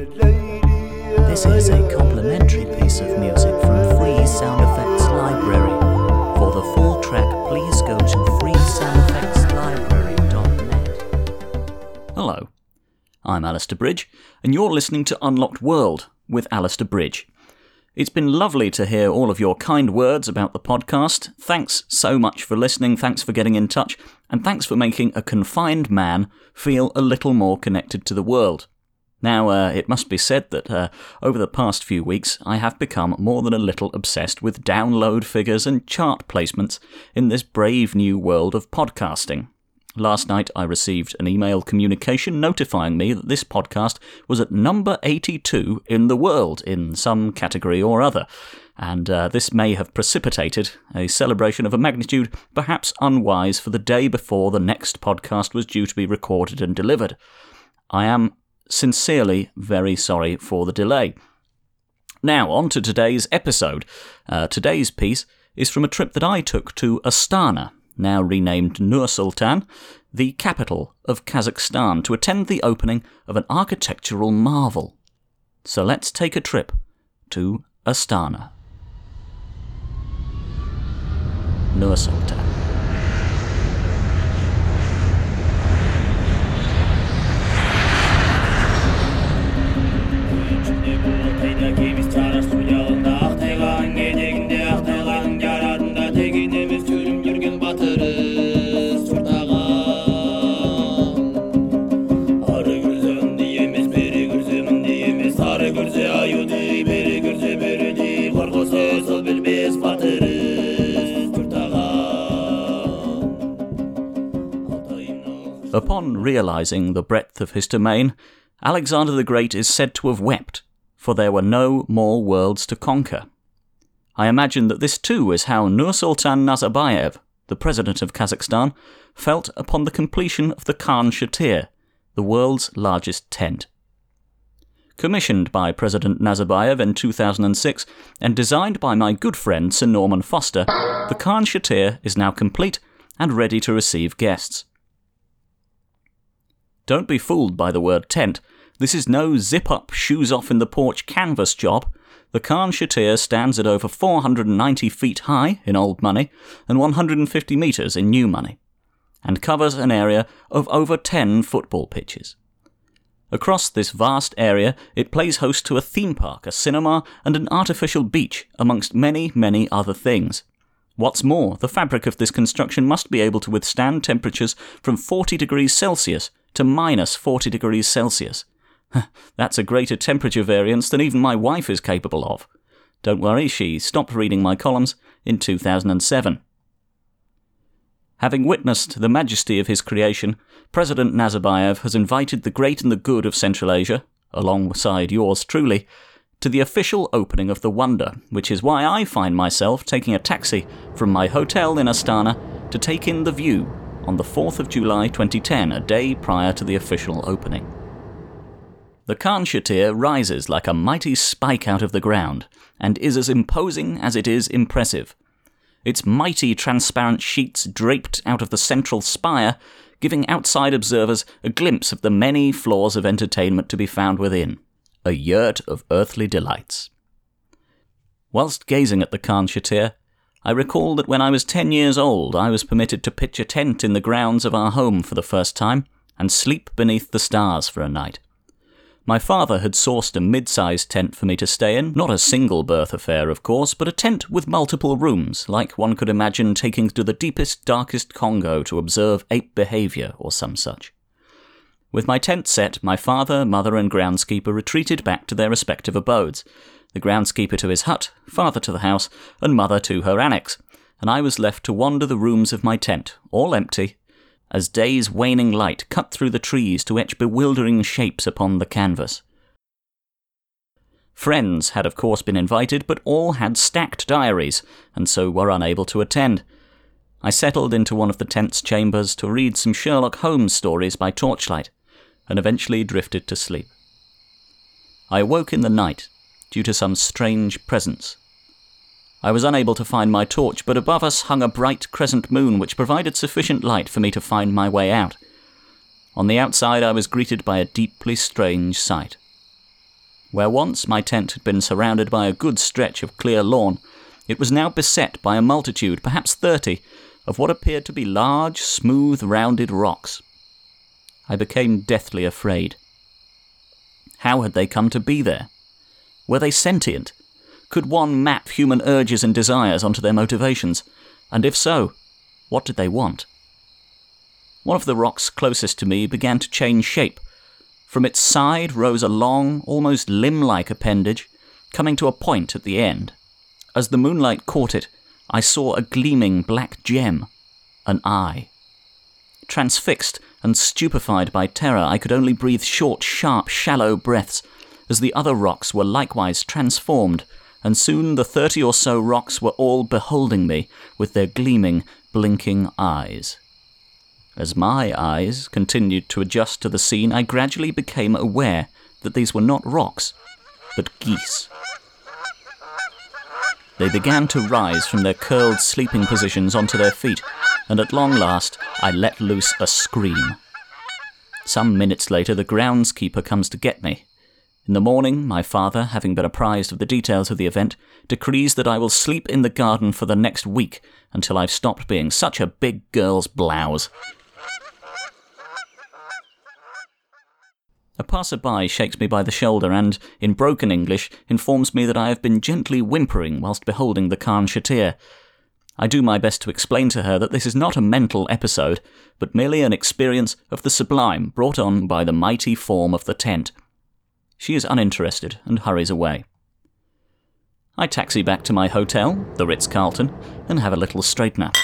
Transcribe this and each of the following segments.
This is a complimentary piece of music from Free Sound Effects Library. For the full track, please go to freesoundeffectslibrary.net. Hello, I'm Alistair Bridge, and you're listening to Unlocked World with Alistair Bridge. It's been lovely to hear all of your kind words about the podcast. Thanks so much for listening, thanks for getting in touch, and thanks for making a confined man feel a little more connected to the world. Now, uh, it must be said that uh, over the past few weeks, I have become more than a little obsessed with download figures and chart placements in this brave new world of podcasting. Last night, I received an email communication notifying me that this podcast was at number 82 in the world in some category or other, and uh, this may have precipitated a celebration of a magnitude perhaps unwise for the day before the next podcast was due to be recorded and delivered. I am sincerely very sorry for the delay. Now, on to today's episode. Uh, today's piece is from a trip that I took to Astana, now renamed Nur Sultan, the capital of Kazakhstan, to attend the opening of an architectural marvel. So let's take a trip to Astana. Upon realizing the breadth of his domain, Alexander the Great is said to have wept, for there were no more worlds to conquer. I imagine that this too is how Nursultan Nazarbayev, the president of Kazakhstan, felt upon the completion of the Khan Shatyr, the world's largest tent. Commissioned by President Nazarbayev in 2006 and designed by my good friend Sir Norman Foster, the Khan Shatyr is now complete and ready to receive guests. Don't be fooled by the word tent. This is no zip up, shoes off in the porch canvas job. The Khan Shatyr stands at over 490 feet high in old money and 150 metres in new money, and covers an area of over 10 football pitches. Across this vast area, it plays host to a theme park, a cinema, and an artificial beach, amongst many, many other things. What's more, the fabric of this construction must be able to withstand temperatures from 40 degrees Celsius to minus 40 degrees Celsius. That's a greater temperature variance than even my wife is capable of. Don't worry, she stopped reading my columns in 2007. Having witnessed the majesty of his creation, President Nazarbayev has invited the great and the good of Central Asia, alongside yours truly, to the official opening of the Wonder, which is why I find myself taking a taxi from my hotel in Astana to take in the view on the 4th of July 2010, a day prior to the official opening. The Khan Shatyr rises like a mighty spike out of the ground, and is as imposing as it is impressive. Its mighty transparent sheets draped out of the central spire, giving outside observers a glimpse of the many floors of entertainment to be found within. A yurt of earthly delights. Whilst gazing at the Khan Shatyr, I recall that when I was 10 years old, I was permitted to pitch a tent in the grounds of our home for the first time and sleep beneath the stars for a night. My father had sourced a mid sized tent for me to stay in, not a single berth affair, of course, but a tent with multiple rooms, like one could imagine taking to the deepest, darkest Congo to observe ape behaviour or some such. With my tent set, my father, mother, and groundskeeper retreated back to their respective abodes, the groundskeeper to his hut, father to the house, and mother to her annex, and I was left to wander the rooms of my tent, all empty, as day's waning light cut through the trees to etch bewildering shapes upon the canvas. Friends had of course been invited, but all had stacked diaries, and so were unable to attend. I settled into one of the tent's chambers to read some Sherlock Holmes stories by torchlight, and eventually drifted to sleep. I awoke in the night due to some strange presence. I was unable to find my torch, but above us hung a bright crescent moon which provided sufficient light for me to find my way out. On the outside, I was greeted by a deeply strange sight. Where once my tent had been surrounded by a good stretch of clear lawn, it was now beset by a multitude, perhaps thirty, of what appeared to be large, smooth, rounded rocks. I became deathly afraid. How had they come to be there? Were they sentient? Could one map human urges and desires onto their motivations? And if so, what did they want? One of the rocks closest to me began to change shape. From its side rose a long, almost limb like appendage, coming to a point at the end. As the moonlight caught it, I saw a gleaming black gem an eye. Transfixed and stupefied by terror, I could only breathe short, sharp, shallow breaths, as the other rocks were likewise transformed, and soon the thirty or so rocks were all beholding me with their gleaming, blinking eyes. As my eyes continued to adjust to the scene, I gradually became aware that these were not rocks, but geese. They began to rise from their curled sleeping positions onto their feet, and at long last I let loose a scream. Some minutes later, the groundskeeper comes to get me. In the morning, my father, having been apprised of the details of the event, decrees that I will sleep in the garden for the next week until I've stopped being such a big girl's blouse. A passer-by shakes me by the shoulder and, in broken English, informs me that I have been gently whimpering whilst beholding the Khan Shatyr. I do my best to explain to her that this is not a mental episode, but merely an experience of the sublime brought on by the mighty form of the tent. She is uninterested and hurries away. I taxi back to my hotel, the Ritz Carlton, and have a little straightener.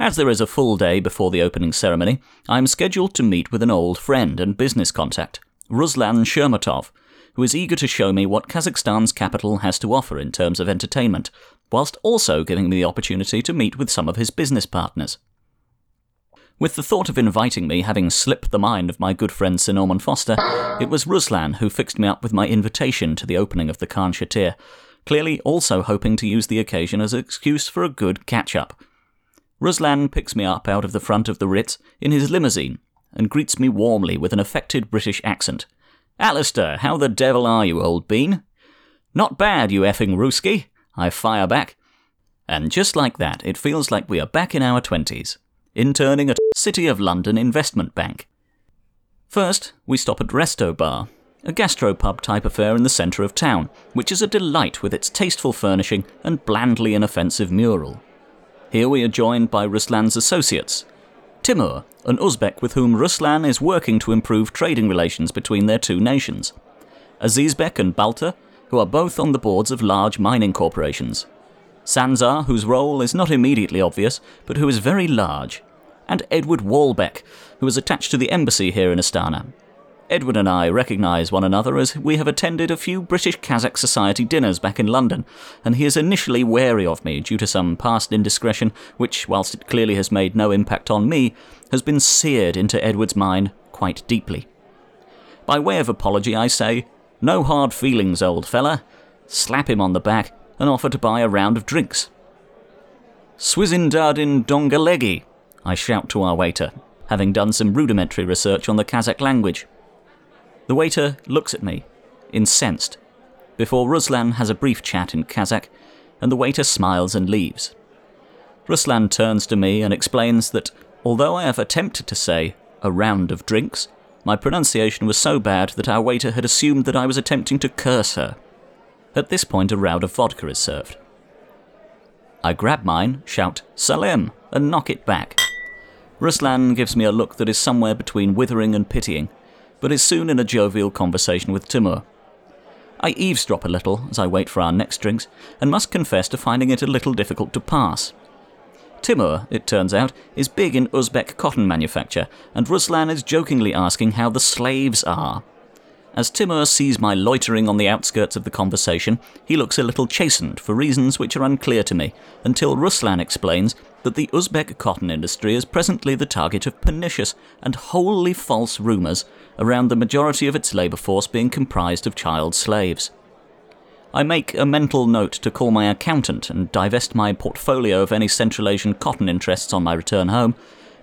As there is a full day before the opening ceremony, I am scheduled to meet with an old friend and business contact, Ruslan Shermatov, who is eager to show me what Kazakhstan's capital has to offer in terms of entertainment, whilst also giving me the opportunity to meet with some of his business partners. With the thought of inviting me having slipped the mind of my good friend Sir Norman Foster, it was Ruslan who fixed me up with my invitation to the opening of the Khan Shatyr, clearly also hoping to use the occasion as an excuse for a good catch up. Ruslan picks me up out of the front of the Ritz in his limousine and greets me warmly with an affected British accent. Alistair, how the devil are you, old bean? Not bad, you effing Ruski, I fire back. And just like that, it feels like we are back in our twenties, interning at City of London Investment Bank. First, we stop at Resto Bar, a gastropub type affair in the centre of town, which is a delight with its tasteful furnishing and blandly inoffensive mural. Here we are joined by Ruslan's associates. Timur, an Uzbek with whom Ruslan is working to improve trading relations between their two nations. Azizbek and Balta, who are both on the boards of large mining corporations. Sanzar, whose role is not immediately obvious, but who is very large. And Edward Walbeck, who is attached to the embassy here in Astana. Edward and I recognise one another as we have attended a few British Kazakh Society dinners back in London, and he is initially wary of me due to some past indiscretion, which, whilst it clearly has made no impact on me, has been seared into Edward's mind quite deeply. By way of apology, I say, No hard feelings, old fella. Slap him on the back and offer to buy a round of drinks. Swizindardin Dongalegi, I shout to our waiter, having done some rudimentary research on the Kazakh language. The waiter looks at me, incensed, before Ruslan has a brief chat in Kazakh, and the waiter smiles and leaves. Ruslan turns to me and explains that although I have attempted to say a round of drinks, my pronunciation was so bad that our waiter had assumed that I was attempting to curse her. At this point, a round of vodka is served. I grab mine, shout Salim, and knock it back. Ruslan gives me a look that is somewhere between withering and pitying, but is soon in a jovial conversation with Timur. I eavesdrop a little as I wait for our next drinks, and must confess to finding it a little difficult to pass. Timur, it turns out, is big in Uzbek cotton manufacture, and Ruslan is jokingly asking how the slaves are. As Timur sees my loitering on the outskirts of the conversation, he looks a little chastened for reasons which are unclear to me, until Ruslan explains that the Uzbek cotton industry is presently the target of pernicious and wholly false rumours around the majority of its labour force being comprised of child slaves. I make a mental note to call my accountant and divest my portfolio of any Central Asian cotton interests on my return home,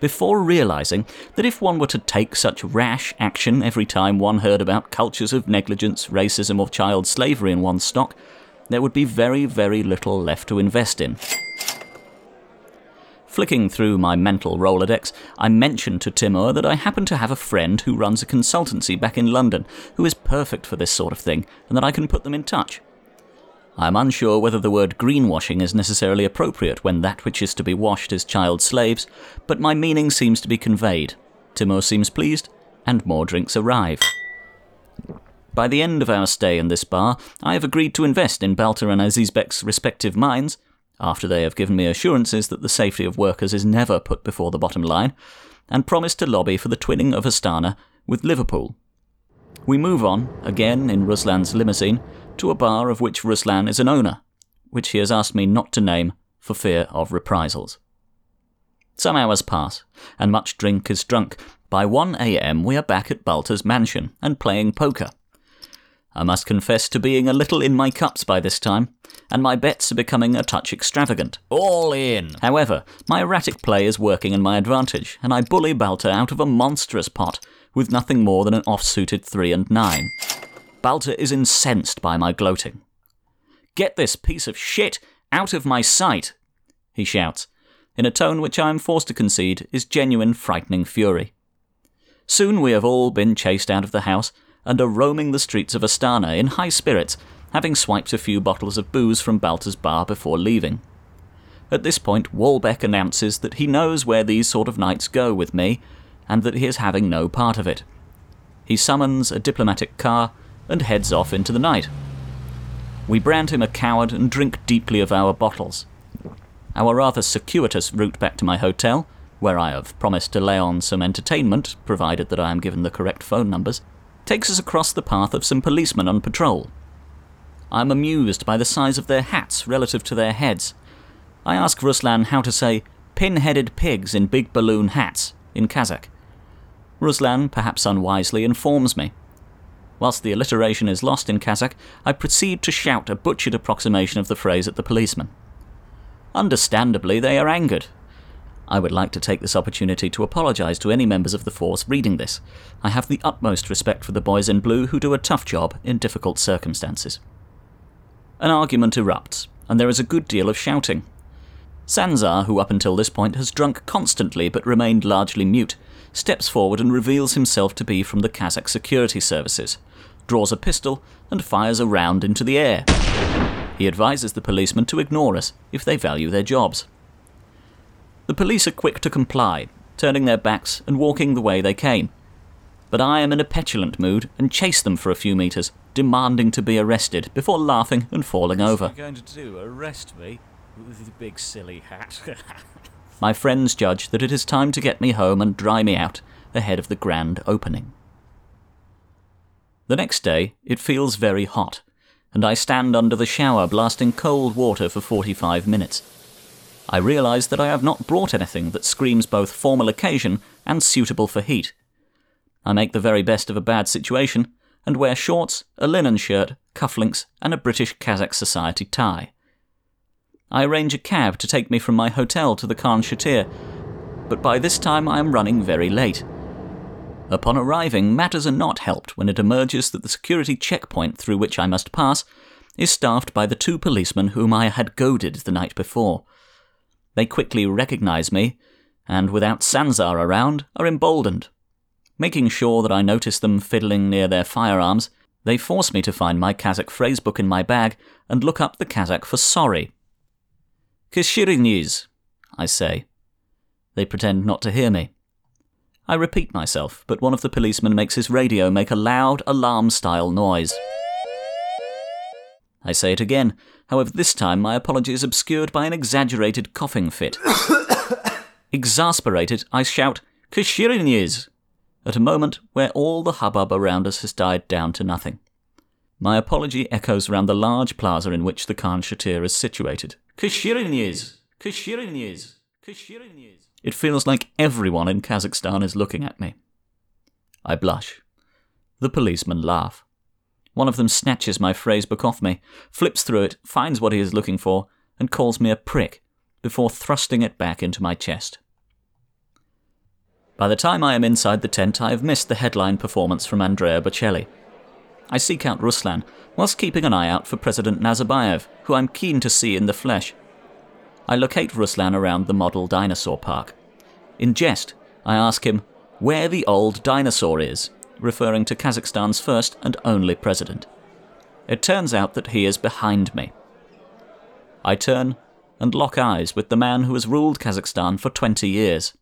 before realizing that if one were to take such rash action every time one heard about cultures of negligence, racism, or child slavery in one's stock, there would be very, very little left to invest in. Flicking through my mental Rolodex, I mentioned to Timur that I happen to have a friend who runs a consultancy back in London who is perfect for this sort of thing, and that I can put them in touch. I am unsure whether the word greenwashing is necessarily appropriate when that which is to be washed is child slaves, but my meaning seems to be conveyed. Timur seems pleased, and more drinks arrive. By the end of our stay in this bar, I have agreed to invest in Balta and Azizbek's respective mines, after they have given me assurances that the safety of workers is never put before the bottom line, and promised to lobby for the twinning of Astana with Liverpool. We move on, again in Ruslan's limousine, to a bar of which Ruslan is an owner, which he has asked me not to name for fear of reprisals. Some hours pass, and much drink is drunk. By 1 a.m., we are back at Balta's mansion and playing poker. I must confess to being a little in my cups by this time, and my bets are becoming a touch extravagant. All in! However, my erratic play is working in my advantage, and I bully Balta out of a monstrous pot with nothing more than an off-suited 3 and 9. Balta is incensed by my gloating. Get this piece of shit out of my sight, he shouts, in a tone which I am forced to concede is genuine frightening fury. Soon we have all been chased out of the house and are roaming the streets of Astana in high spirits, having swiped a few bottles of booze from Balta's bar before leaving. At this point, Walbeck announces that he knows where these sort of nights go with me, and that he is having no part of it. He summons a diplomatic car and heads off into the night. We brand him a coward and drink deeply of our bottles. Our rather circuitous route back to my hotel, where I have promised to lay on some entertainment, provided that I am given the correct phone numbers, takes us across the path of some policemen on patrol. I am amused by the size of their hats relative to their heads. I ask Ruslan how to say pin headed pigs in big balloon hats in Kazakh. Ruslan, perhaps unwisely, informs me Whilst the alliteration is lost in Kazakh, I proceed to shout a butchered approximation of the phrase at the policeman. Understandably, they are angered. I would like to take this opportunity to apologise to any members of the force reading this. I have the utmost respect for the boys in blue who do a tough job in difficult circumstances. An argument erupts, and there is a good deal of shouting. Sanzar, who up until this point has drunk constantly but remained largely mute, steps forward and reveals himself to be from the Kazakh security services, draws a pistol, and fires a round into the air. He advises the policemen to ignore us if they value their jobs. The police are quick to comply, turning their backs and walking the way they came. But I am in a petulant mood and chase them for a few metres, demanding to be arrested before laughing and falling over. What are you going to do? Arrest me? With the big silly hat. My friends judge that it is time to get me home and dry me out ahead of the grand opening. The next day, it feels very hot, and I stand under the shower blasting cold water for 45 minutes. I realise that I have not brought anything that screams both formal occasion and suitable for heat. I make the very best of a bad situation and wear shorts, a linen shirt, cufflinks, and a British Kazakh society tie. I arrange a cab to take me from my hotel to the Khan Shatyr, but by this time I am running very late. Upon arriving, matters are not helped when it emerges that the security checkpoint through which I must pass is staffed by the two policemen whom I had goaded the night before. They quickly recognize me, and without Sanzar around, are emboldened. Making sure that I notice them fiddling near their firearms, they force me to find my Kazakh phrasebook in my bag and look up the Kazakh for sorry. Kishiriniz, I say. They pretend not to hear me. I repeat myself, but one of the policemen makes his radio make a loud alarm style noise. I say it again, however, this time my apology is obscured by an exaggerated coughing fit. Exasperated, I shout, Kishiriniz! at a moment where all the hubbub around us has died down to nothing. My apology echoes around the large plaza in which the Khan Shatyr is situated. Kashirinyes! Kashirinyes! Kashirinyes! It feels like everyone in Kazakhstan is looking at me. I blush. The policemen laugh. One of them snatches my phrasebook off me, flips through it, finds what he is looking for, and calls me a prick, before thrusting it back into my chest. By the time I am inside the tent, I have missed the headline performance from Andrea Bocelli. I seek out Ruslan, whilst keeping an eye out for President Nazarbayev, who I'm keen to see in the flesh. I locate Ruslan around the model dinosaur park. In jest, I ask him where the old dinosaur is, referring to Kazakhstan's first and only president. It turns out that he is behind me. I turn and lock eyes with the man who has ruled Kazakhstan for 20 years.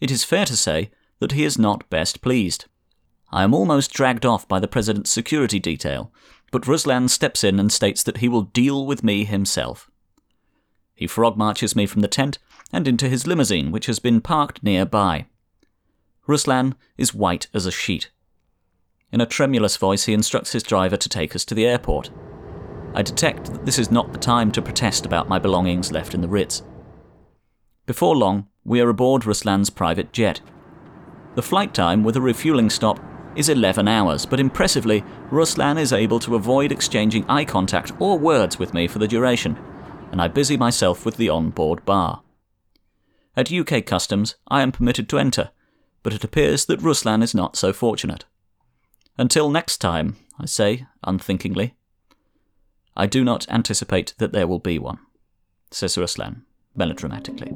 It is fair to say that he is not best pleased. I am almost dragged off by the president's security detail, but Ruslan steps in and states that he will deal with me himself. He frog marches me from the tent and into his limousine, which has been parked nearby. Ruslan is white as a sheet. In a tremulous voice, he instructs his driver to take us to the airport. I detect that this is not the time to protest about my belongings left in the Ritz. Before long, we are aboard Ruslan's private jet. The flight time with a refueling stop is 11 hours, but impressively, Ruslan is able to avoid exchanging eye contact or words with me for the duration, and I busy myself with the on-board bar. At UK Customs, I am permitted to enter, but it appears that Ruslan is not so fortunate. Until next time, I say, unthinkingly. I do not anticipate that there will be one, says Ruslan, melodramatically.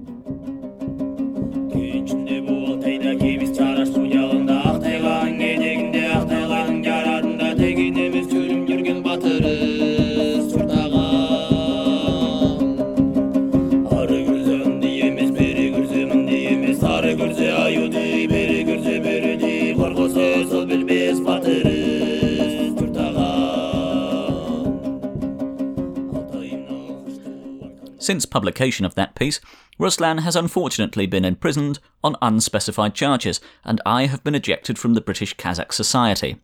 Since publication of that piece, Ruslan has unfortunately been imprisoned on unspecified charges, and I have been ejected from the British Kazakh Society.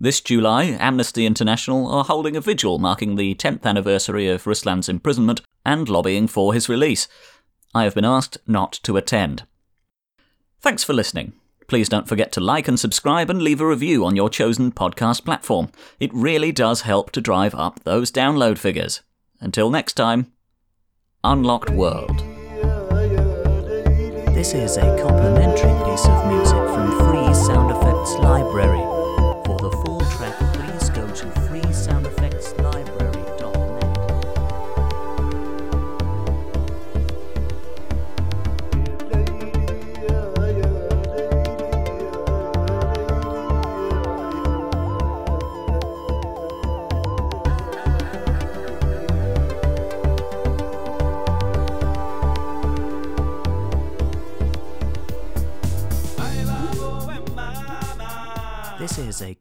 This July, Amnesty International are holding a vigil marking the 10th anniversary of Ruslan's imprisonment and lobbying for his release. I have been asked not to attend. Thanks for listening. Please don't forget to like and subscribe and leave a review on your chosen podcast platform. It really does help to drive up those download figures. Until next time, Unlocked World. This is a complimentary piece of music from Free Sound Effects Library.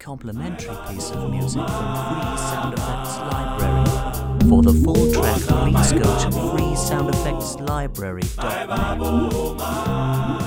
Complimentary piece of music from Free Sound Effects Library. For the full track, please go to freesoundeffectslibrary.net.